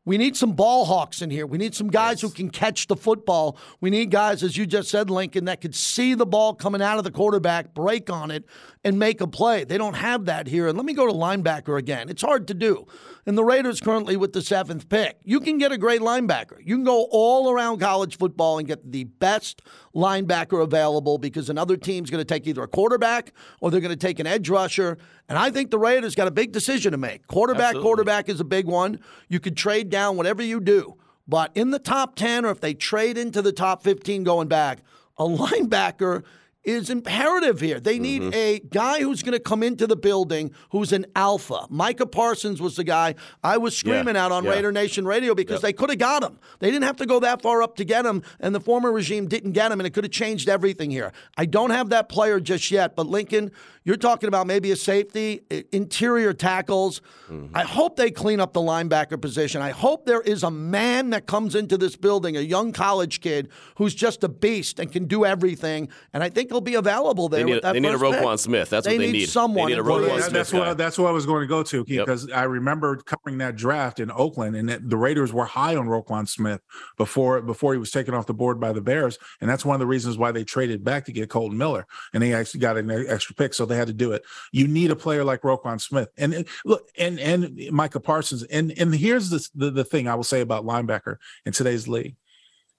we need some ball hawks in here. We need some guys yes. who can catch the football. We need guys, as you just said, Lincoln, that could see the ball coming out of the quarterback, break on it, and make a play. They don't have that here. And let me go to linebacker again. It's hard to do. And the Raiders currently with the seventh pick. You can get a great linebacker. You can go all around college football and get the best linebacker available because another team's going to take either a quarterback or they're going to take an edge rusher. And I think the Raiders got a big decision to make. Quarterback, Absolutely. quarterback is a big one. You could trade down whatever you do. But in the top 10, or if they trade into the top 15 going back, a linebacker is imperative here. They need mm-hmm. a guy who's going to come into the building who's an alpha. Micah Parsons was the guy I was screaming yeah. out on yeah. Raider Nation Radio because yep. they could have got him. They didn't have to go that far up to get him, and the former regime didn't get him, and it could have changed everything here. I don't have that player just yet, but Lincoln, you're talking about maybe a safety, interior tackles. Mm-hmm. I hope they clean up the linebacker position. I hope there is a man that comes into this building, a young college kid who's just a beast and can do everything. And I think he'll be available there. They need, they need a Roquan pick. Smith. That's they what they need. need. Someone. They need a Roquan Smith that's guy. what that's what I was going to go to because yep. I remember covering that draft in Oakland, and the Raiders were high on Roquan Smith before before he was taken off the board by the Bears, and that's one of the reasons why they traded back to get Kolton Miller, and they actually got an extra pick, so they had to do it you need a player like Roquan Smith. And look, and and Micah Parsons. And and here's the, the, the thing I will say about linebacker in today's league.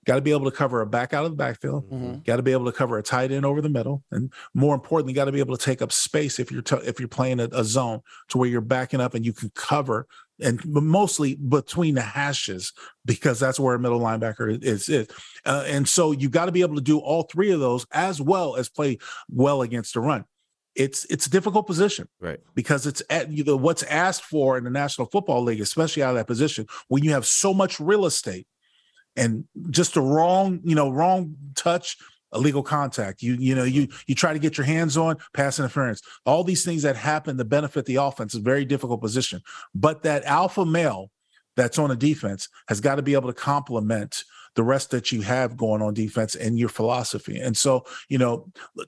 Got to be able to cover a back out of the backfield. Mm-hmm. Got to be able to cover a tight end over the middle, and more importantly, got to be able to take up space if you're t- if you're playing a, a zone to where you're backing up and you can cover and mostly between the hashes because that's where a middle linebacker is. is. Uh, and so you got to be able to do all three of those as well as play well against the run it's it's a difficult position, right? Because it's at you know what's asked for in the National Football League, especially out of that position, when you have so much real estate and just a wrong you know wrong touch, illegal contact. You you know you you try to get your hands on pass interference. All these things that happen to benefit the offense is a very difficult position. But that alpha male that's on a defense has got to be able to complement the rest that you have going on defense and your philosophy. And so, you know,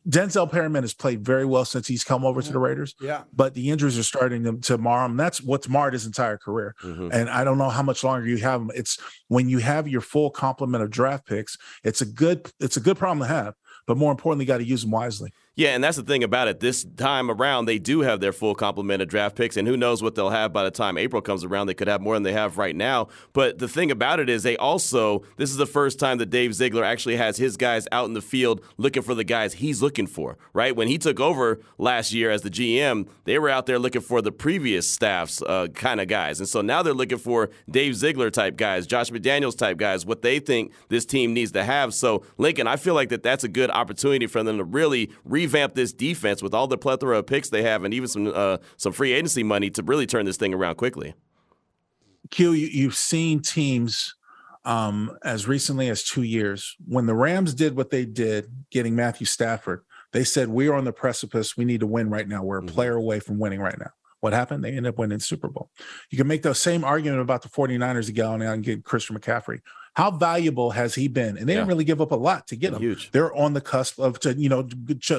Denzel Perryman has played very well since he's come over to the Raiders. Yeah. But the injuries are starting to, to mar him. That's what's marred his entire career. Mm-hmm. And I don't know how much longer you have him. It's when you have your full complement of draft picks, it's a good it's a good problem to have. But more importantly, got to use them wisely. Yeah, and that's the thing about it. This time around, they do have their full complement of draft picks, and who knows what they'll have by the time April comes around. They could have more than they have right now. But the thing about it is, they also, this is the first time that Dave Ziegler actually has his guys out in the field looking for the guys he's looking for, right? When he took over last year as the GM, they were out there looking for the previous staff's uh, kind of guys. And so now they're looking for Dave Ziegler type guys, Josh McDaniels type guys, what they think this team needs to have. So, Lincoln, I feel like that that's a good opportunity for them to really revamp this defense with all the plethora of picks they have and even some uh, some free agency money to really turn this thing around quickly. Q, you've seen teams um, as recently as two years when the Rams did what they did, getting Matthew Stafford. They said we are on the precipice. We need to win right now. We're a mm-hmm. player away from winning right now. What happened? They ended up winning the Super Bowl. You can make the same argument about the 49ers to go out and get Christian McCaffrey. How valuable has he been? And they yeah. didn't really give up a lot to get him. Huge. They're on the cusp of to you know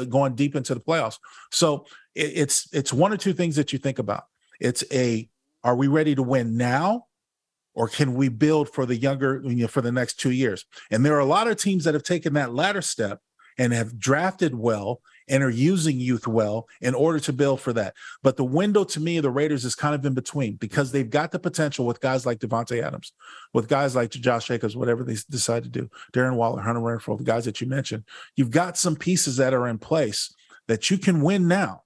going deep into the playoffs. So it, it's it's one or two things that you think about. It's a are we ready to win now? Or can we build for the younger, you know, for the next two years? And there are a lot of teams that have taken that latter step and have drafted well and are using youth well in order to build for that. But the window to me, the Raiders is kind of in between because they've got the potential with guys like Davante Adams, with guys like Josh Jacobs, whatever they decide to do, Darren Waller, Hunter Renfrow, the guys that you mentioned. You've got some pieces that are in place that you can win now.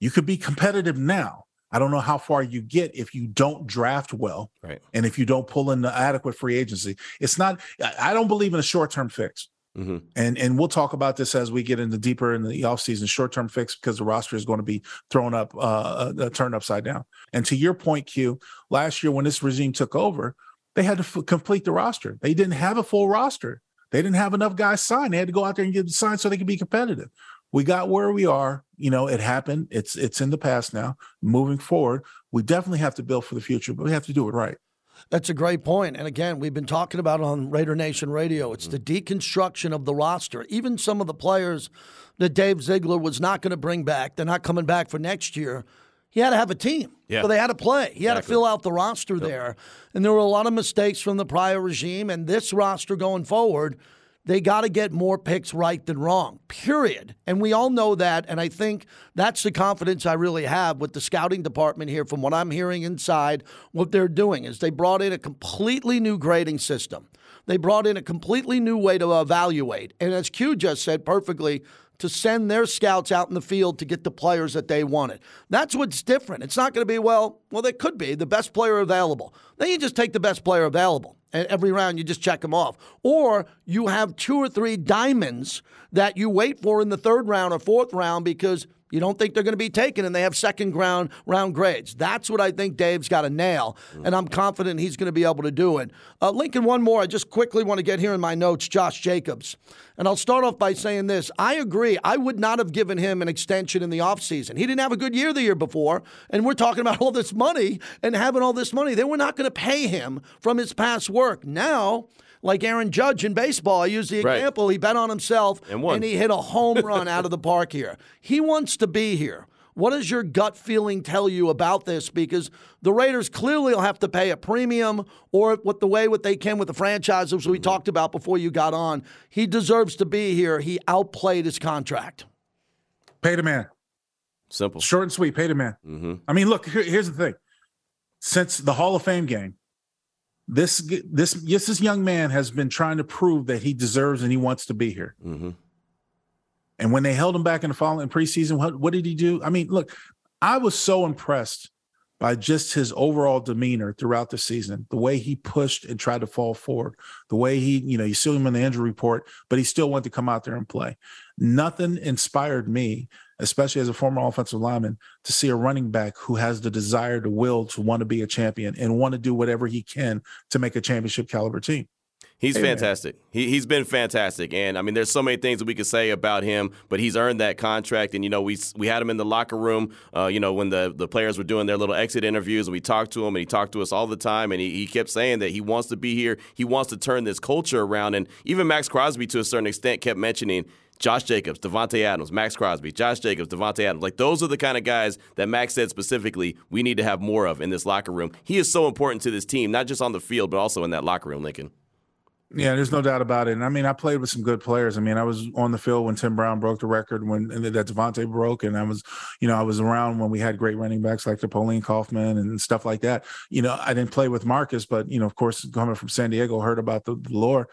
You could be competitive now. I don't know how far you get if you don't draft well, right? And if you don't pull in the adequate free agency, it's not. I don't believe in a short term fix. Mm-hmm. And and we'll talk about this as we get into deeper in the offseason short term fix because the roster is going to be thrown up, uh, uh, uh, turned upside down. And to your point, Q, last year when this regime took over, they had to f- complete the roster. They didn't have a full roster. They didn't have enough guys signed. They had to go out there and get signed so they could be competitive. We got where we are. You know, it happened. It's it's in the past now. Moving forward, we definitely have to build for the future, but we have to do it right. That's a great point. And again, we've been talking about on Raider Nation Radio. It's mm-hmm. the deconstruction of the roster. Even some of the players that Dave Ziegler was not going to bring back, they're not coming back for next year. He had to have a team. Yeah. So they had to play. He had to fill out the roster there. And there were a lot of mistakes from the prior regime. And this roster going forward, they got to get more picks right than wrong, period. And we all know that. And I think that's the confidence I really have with the scouting department here, from what I'm hearing inside, what they're doing is they brought in a completely new grading system. They brought in a completely new way to evaluate. And as Q just said perfectly, to send their scouts out in the field to get the players that they wanted. That's what's different. It's not going to be, well, well, they could be the best player available. Then you just take the best player available. And every round you just check them off. Or you have two or three diamonds that you wait for in the third round or fourth round because you don't think they're going to be taken and they have second ground round grades. That's what I think Dave's got to nail, and I'm confident he's going to be able to do it. Uh, Lincoln, one more. I just quickly want to get here in my notes Josh Jacobs. And I'll start off by saying this. I agree. I would not have given him an extension in the offseason. He didn't have a good year the year before, and we're talking about all this money and having all this money. They were not going to pay him from his past work. Now, like Aaron Judge in baseball, I use the Right. example. He bet on himself And won. he hit a home run out of the park here. He wants to be here. What does your gut feeling tell you about this? Because the Raiders clearly will have to pay a premium, or what the way what they can with the franchises we talked about before you got on. He deserves to be here. He outplayed his contract. Pay the man. Simple. Short and sweet. Pay the man. Mm-hmm. I mean, look. Here, here's the thing. Since the Hall of Fame game, this this yes, this young man has been trying to prove that he deserves and he wants to be here. Mm-hmm. And when they held him back in the following preseason, what what did he do? I mean, look, I was so impressed by just his overall demeanor throughout the season, the way he pushed and tried to fall forward, the way he, you know, you see him in the injury report, but he still wanted to come out there and play. Nothing inspired me, especially as a former offensive lineman, to see a running back who has the desire, the will to want to be a champion and want to do whatever he can to make a championship caliber team. He's Hey, man. fantastic. He, he's been fantastic, and I mean, there's so many things that we could say about him, but he's earned that contract. And you know, we we had him in the locker room, uh, you know, when the, the players were doing their little exit interviews, and we talked to him, and he talked to us all the time, and he, he kept saying that he wants to be here, he wants to turn this culture around, and even Maxx Crosby, to a certain extent, kept mentioning. Josh Jacobs, Davante Adams, Maxx Crosby, Josh Jacobs, Davante Adams. Like those are the kind of guys that Maxx said specifically we need to have more of in this locker room. He is so important to this team, not just on the field, but also in that locker room, Lincoln. Yeah, there's no doubt about it. And I mean, I played with some good players. I mean, I was on the field when Tim Brown broke the record when that Davante broke, and I was, you know, I was around when we had great running backs like Napoleon Kaufman and stuff like that. You know, I didn't play with Marcus, but you know, of course, coming from San Diego, heard about the, the lore.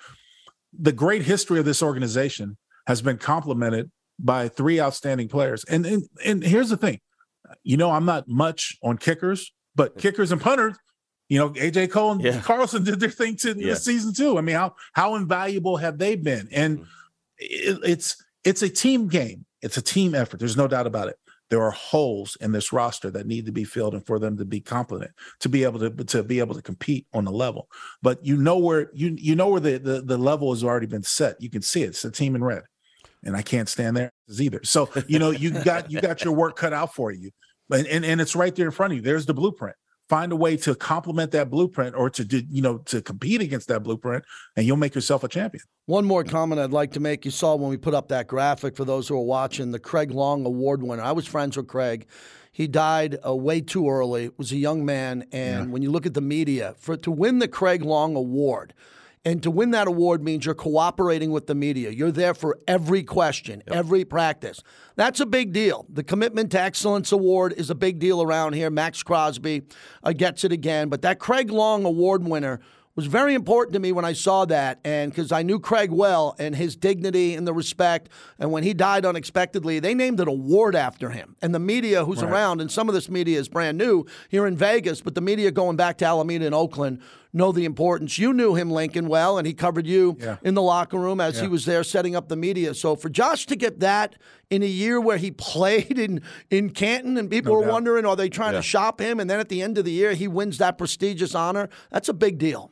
The great history of this organization has been complemented by three outstanding players. And and and here's the thing, you know, I'm not much on kickers, but kickers and punters. You know, AJ Cole and Yeah. Carlson did their thing to Yeah. this season too. I mean, how how invaluable have they been? And Mm-hmm. it, it's it's a team game. It's a team effort. There's no doubt about it. There are holes in this roster that need to be filled, and for them to be competent, to be able to to be able to compete on the level. But you know where you you know where the the, the level has already been set. You can see it. It's a team in red, and I can't stand there either. So you know you got you got your work cut out for you, and and, and it's right there in front of you. There's the blueprint. Find a way to complement that blueprint, or to do you know to compete against that blueprint, and you'll make yourself a champion. One more comment I'd like to make. You saw when we put up that graphic for those who are watching the Craig Long Award winner. I was friends with Craig. He died uh, way too early. Was a young man, and when you look at the media, for to win the Craig Long Award, and to win that award means you're cooperating with the media. You're there for every question, every practice. That's a big deal. The Commitment to Excellence Award is a big deal around here. Maxx Crosby uh, gets it again, but that Craig Long Award winner was very important to me when I saw that, and because I knew Craig well and his dignity and the respect. And when he died unexpectedly, they named an award after him. And the media who's around, and some of this media is brand new here in Vegas, but the media going back to Alameda and Oakland know the importance. You knew him, Lincoln, well, and he covered you Yeah. in the locker room as he was there setting up the media. So for Josh to get that in a year where he played in in Canton, and people No were doubt. wondering, are they trying Yeah. to shop him? And then at the end of the year, he wins that prestigious honor. That's a big deal.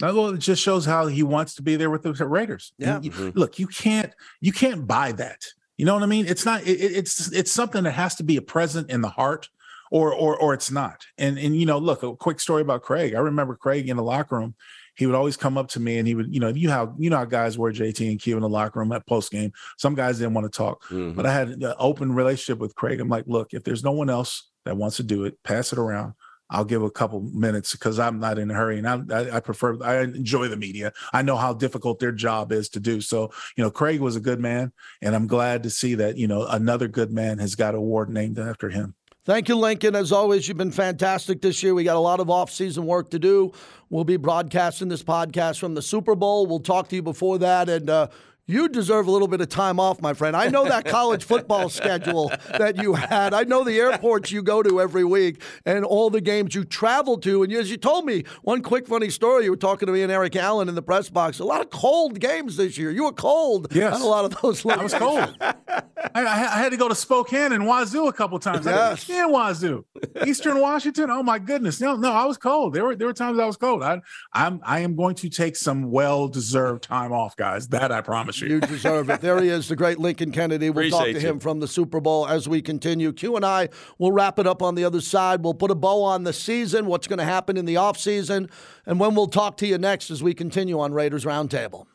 Well, it just shows how he wants to be there with the Raiders. Yeah. And you- mm-hmm. Look, you can't you can't buy that. You know what I mean? It's not. It, it- it's it's something that has to be a present in the heart or or or it's not. And and you know, look, a quick story about Craig. I remember Craig in the locker room. He would always come up to me and he would, you know, you how you know how guys were JT and Q in the locker room at post game. Some guys didn't want to talk, Mhm. but I had an open relationship with Craig. I'm like, look, if there's no one else that wants to do it, pass it around. I'll give a couple minutes because I'm not in a hurry and I, I, I prefer, I enjoy the media. I know how difficult their job is to do. So, you know, Craig was a good man and I'm glad to see that, you know, another good man has got an award named after him. Thank you, Lincoln. As always, you've been fantastic this year. We got a lot of off-season work to do. We'll be broadcasting this podcast from the Super Bowl. We'll talk to you before that, and uh, you deserve a little bit of time off, my friend. I know that college football schedule that you had. I know the airports you go to every week and all the games you travel to. And as you told me, one quick funny story, you were talking to me and Eric Allen in the press box. A lot of cold games this year. You were cold Yes. a lot of those. I was cold. I, I I had to go to Spokane and Wazoo a couple times. I Yes. didn't Wazoo, Eastern Washington. Oh my goodness! No, no, I was cold. There were there were times I was cold. I, I'm I am going to take some well deserved time off, guys. That I promise you. You deserve it. There he is, the great Lincoln Kennedy. We'll talk to Appreciate you. him from the Super Bowl as we continue. Q and I will wrap it up on the other side. We'll put a bow on the season, what's going to happen in the offseason, and when we'll talk to you next as we continue on Raiders Roundtable.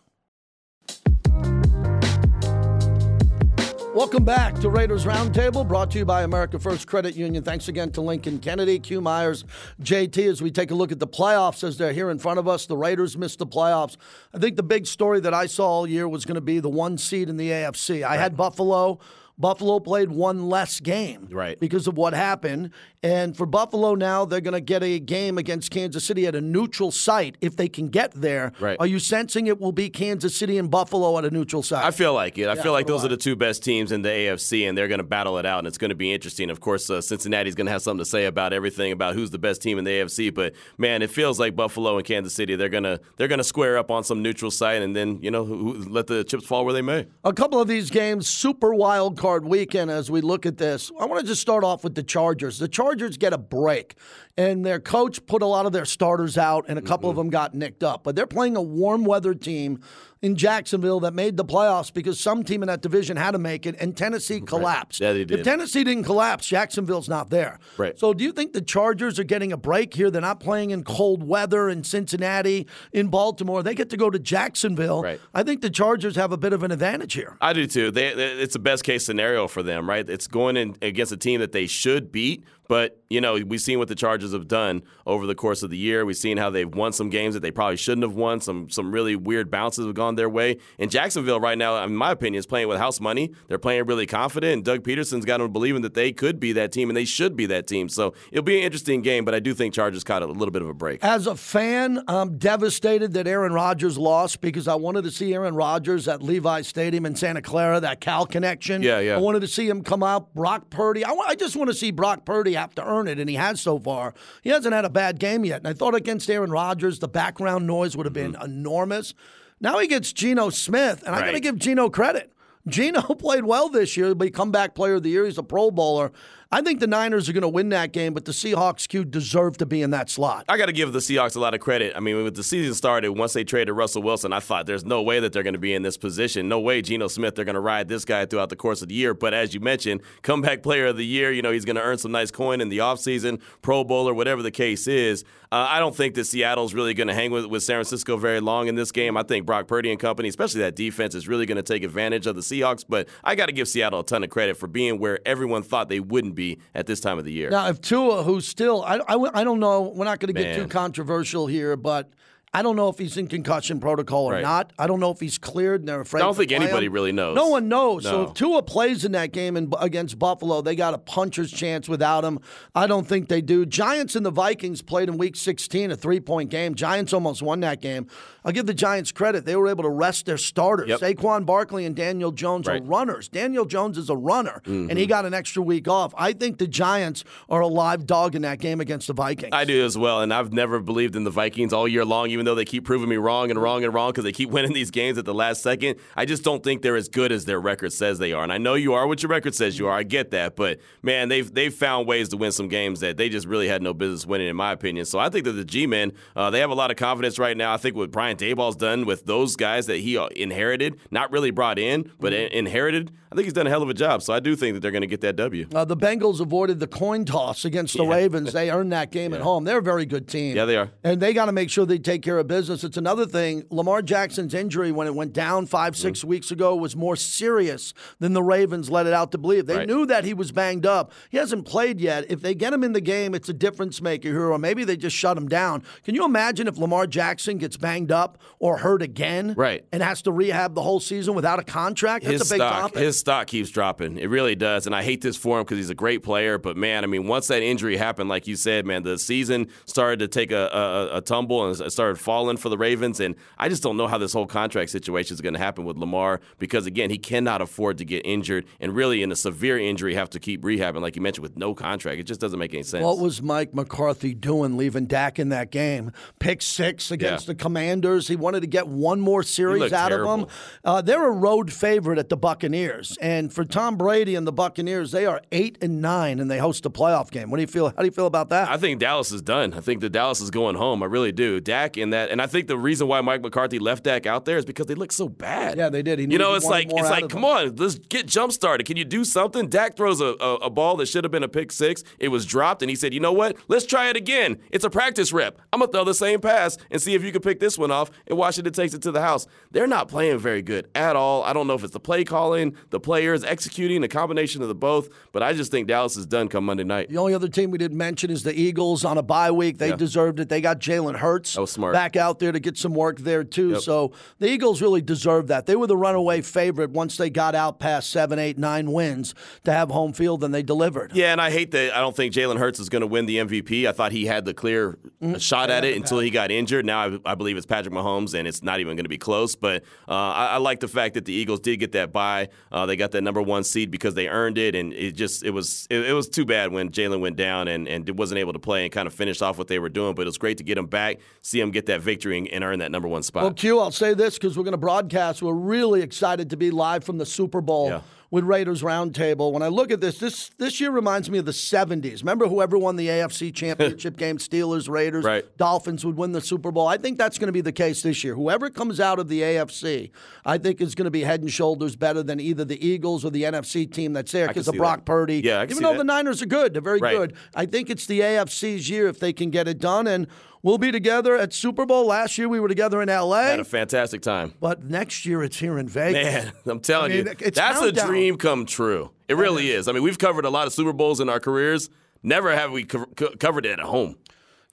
Welcome back to Raiders Roundtable, brought to you by America First Credit Union. Thanks again to Lincoln Kennedy, Q Myers, JT, as we take a look at the playoffs as they're here in front of us. The Raiders missed the playoffs. I think the big story that I saw all year was going to be the one seed in the AFC. I had Buffalo. Buffalo played one less game Right. because of what happened. And for Buffalo now, they're going to get a game against Kansas City at a neutral site if they can get there. Right. Are you sensing it will be Kansas City and Buffalo at a neutral site? I feel like it. I feel like those I. are the two best teams in the AFC, and they're going to battle it out, and it's going to be interesting. Of course, uh, Cincinnati's going to have something to say about everything about who's the best team in the AFC. But man, it feels like Buffalo and Kansas City they're gonna they're gonna square up on some neutral site, and then you know who, who- let the chips fall where they may. a couple of these games, super wild card weekend as we look at this. I want to just start off with the Chargers. The Chargers get a break, and their coach put a lot of their starters out, and a couple of mm-hmm. them got nicked up. But they're playing a warm weather team in Jacksonville that made the playoffs because some team in that division had to make it, and Tennessee collapsed. Yeah, they did. If Tennessee didn't collapse, Jacksonville's not there. Right. So do you think the Chargers are getting a break here? They're not playing in cold weather in Cincinnati, in Baltimore. They get to go to Jacksonville. Right. I think the Chargers have a bit of an advantage here. I do too. They, they- it's the best case scenario for them, right? It's going in against a team that they should beat, but you know we've seen what the Chargers have done over the course of the year. We've seen how they've won some games that they probably shouldn't have won. Some some really weird bounces have gone their way. And Jacksonville right now, in my opinion, is playing with house money. They're playing really confident, and Doug Pederson's got them believing that they could be that team and they should be that team. So it'll be an interesting game, but I do think Chargers caught a little bit of a break. As a fan, I'm devastated that Aaron Rodgers lost because I wanted to see Aaron Rodgers at Levi Stadium in Santa Clara, that Cal connection. Yeah, yeah. I wanted to see him come out. Brock Purdy. I, I just want to see Brock Purdy have to earn it, and he has so far. He hasn't had a bad game yet. And I thought against Aaron Rodgers, the background noise would have been enormous. Now he gets Geno Smith, and I got to Mm-hmm. Give Geno credit. Geno played well this year. He'll be comeback player of the year. He's a Pro Bowler. I think the Niners are going to win that game, but the Seahawks Q deserve to be in that slot. I got to give the Seahawks a lot of credit. I mean, when the season started, once they traded Russell Wilson, I thought there's no way that they're going to be in this position. No way, Geno Smith, they're going to ride this guy throughout the course of the year. But as you mentioned, comeback player of the year, you know, he's going to earn some nice coin in the offseason, Pro Bowler, whatever the case is. Uh, I don't think that Seattle's really going to hang with, with San Francisco very long in this game. I think Brock Purdy and company, especially that defense, is really going to take advantage of the Seahawks. But I got to give Seattle a ton of credit for being where everyone thought they wouldn't be at this time of the year. Now, if Tua, who's still, I, I, I don't know, we're not going to get too controversial here, but I don't know if he's in concussion protocol or Right. not. I don't know if he's cleared and they're afraid. I don't think anybody him. really knows. No one knows. So if Tua plays in that game in, against Buffalo, they got a puncher's chance without him. I don't think they do. Giants and the Vikings played in Week 16, a three-point game. Giants almost won that game. I'll give the Giants credit. They were able to rest their starters. Yep. Saquon Barkley and Daniel Jones are Right. Mm-hmm. runners. Daniel Jones is a runner, and he got an extra week off. I think the Giants are a live dog in that game against the Vikings. I do as well, and I've never believed in the Vikings all year long, even even though they keep proving me wrong and wrong and wrong because they keep winning these games at the last second. I just don't think they're as good as their record says they are. And I know you are what your record says you are. I get that, but man, they've they've found ways to win some games that they just really had no business winning, in my opinion. So I think that the G-men uh, they have a lot of confidence right now. I think what Brian Daboll's done with those guys that he uh, inherited, not really brought in, but mm-hmm. inherited. I think he's done a hell of a job. So I do think that they're going to get that W. Uh, the Bengals avoided the coin toss against the yeah. Ravens. They earned that game yeah. at home. They're a very good team. Yeah, they are. And they got to make sure they take care of business. It's another thing. Lamar Jackson's injury when it went down five, six mm-hmm. weeks ago was more serious than the Ravens let it out to believe. They right. knew that he was banged up. He hasn't played yet. If they get him in the game, it's a difference maker here, or maybe they just shut him down. Can you imagine if Lamar Jackson gets banged up or hurt again, right, and has to rehab the whole season without a contract? That's his a big stock, topic. His stock keeps dropping. It really does, and I hate this for him because he's a great player. But man, I mean, once that injury happened, like you said, man, the season started to take a, a, a tumble and started falling for the Ravens. And I just don't know how this whole contract situation is going to happen with Lamar because again, he cannot afford to get injured and really in a severe injury have to keep rehabbing, like you mentioned, with no contract. It just doesn't make any sense. What was Mike McCarthy doing leaving Dak in that game? Pick six against yeah. the Commanders. He wanted to get one more series out terrible. of them. Uh, they're a road favorite at the Buccaneers, and for Tom Brady and the Buccaneers, they are eight and nine, and they host a playoff game. What do you feel? How do you feel about that? I think Dallas is done. I think that Dallas is going home. I really do. Dak in that, and I think the reason why Mike McCarthy left Dak out there is because they look so bad. Yeah, they did. you know, it's like it's like, come them. on, let's get jump started. Can you do something? Dak throws a, a, a ball that should have been a pick six. It was dropped, and he said, you know what? Let's try it again. It's a practice rep. I'm gonna throw the same pass and see if you can pick this one off. And Washington takes it to the house. They're not playing very good at all. I don't know if it's the play calling, the players executing, a combination of the both. But I just think Dallas is done come Monday night. The only other team we didn't mention is the Eagles on a bye week. They yeah. deserved it. They got Jalen Hurts back out there to get some work there too. Yep. So the Eagles really deserved that. They were the runaway favorite once they got out past seven, eight, nine wins to have home field, and they delivered. Yeah, and I hate that. I don't think Jalen Hurts is going to win the MVP. I thought he had the clear mm-hmm. shot at it until he got injured. Now I, I, believe it's Patrick Mahomes, and it's not even going to be close. But uh, I, I, like the fact that the Eagles did get that bye. Uh, they got that number one seed because they earned it, and it just it was it, it was too bad when Jalen went down and and wasn't able to play and kind of finish off what they were doing. But it was great to get him back, see him get that victory, and, and earn that number one spot. Well, Q, I'll say this because we're going to broadcast. We're really excited to be live from the Super Bowl. Yeah with Raiders Roundtable. When I look at this, this this year reminds me of the 70s. Remember whoever won the AFC championship game, Steelers, Raiders, right. Dolphins would win the Super Bowl. I think that's going to be the case this year. Whoever comes out of the AFC, I think is going to be head and shoulders better than either the Eagles or the NFC team that's there because of Brock that. Purdy. Yeah, Even though that. the Niners are good, they're very right. good. I think it's the AFC's year if they can get it done and We'll be together at Super Bowl. Last year we were together in LA. Had a fantastic time. But next year it's here in Vegas. Man, I'm telling I mean, you, that's countdown. a dream come true. It really is. I mean, we've covered a lot of Super Bowls in our careers. Never have we co- co- covered it at home.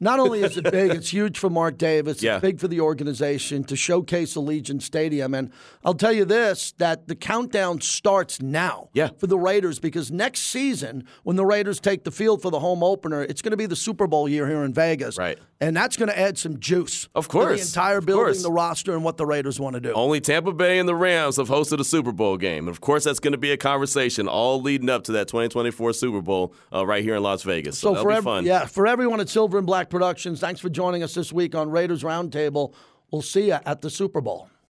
Not only is it big, it's huge for Mark Davis. Yeah. It's big for the organization to showcase Allegiant Stadium. And I'll tell you this that the countdown starts now yeah. for the Raiders because next season, when the Raiders take the field for the home opener, it's going to be the Super Bowl year here in Vegas. Right. And that's going to add some juice. Of course. the entire building, the roster, and what the Raiders want to do. Only Tampa Bay and the Rams have hosted a Super Bowl game. And of course, that's going to be a conversation all leading up to that 2024 Super Bowl uh, right here in Las Vegas. So, so for every, Yeah, for everyone at Silver and Black Productions, thanks for joining us this week on Raiders Roundtable. We'll see you at the Super Bowl.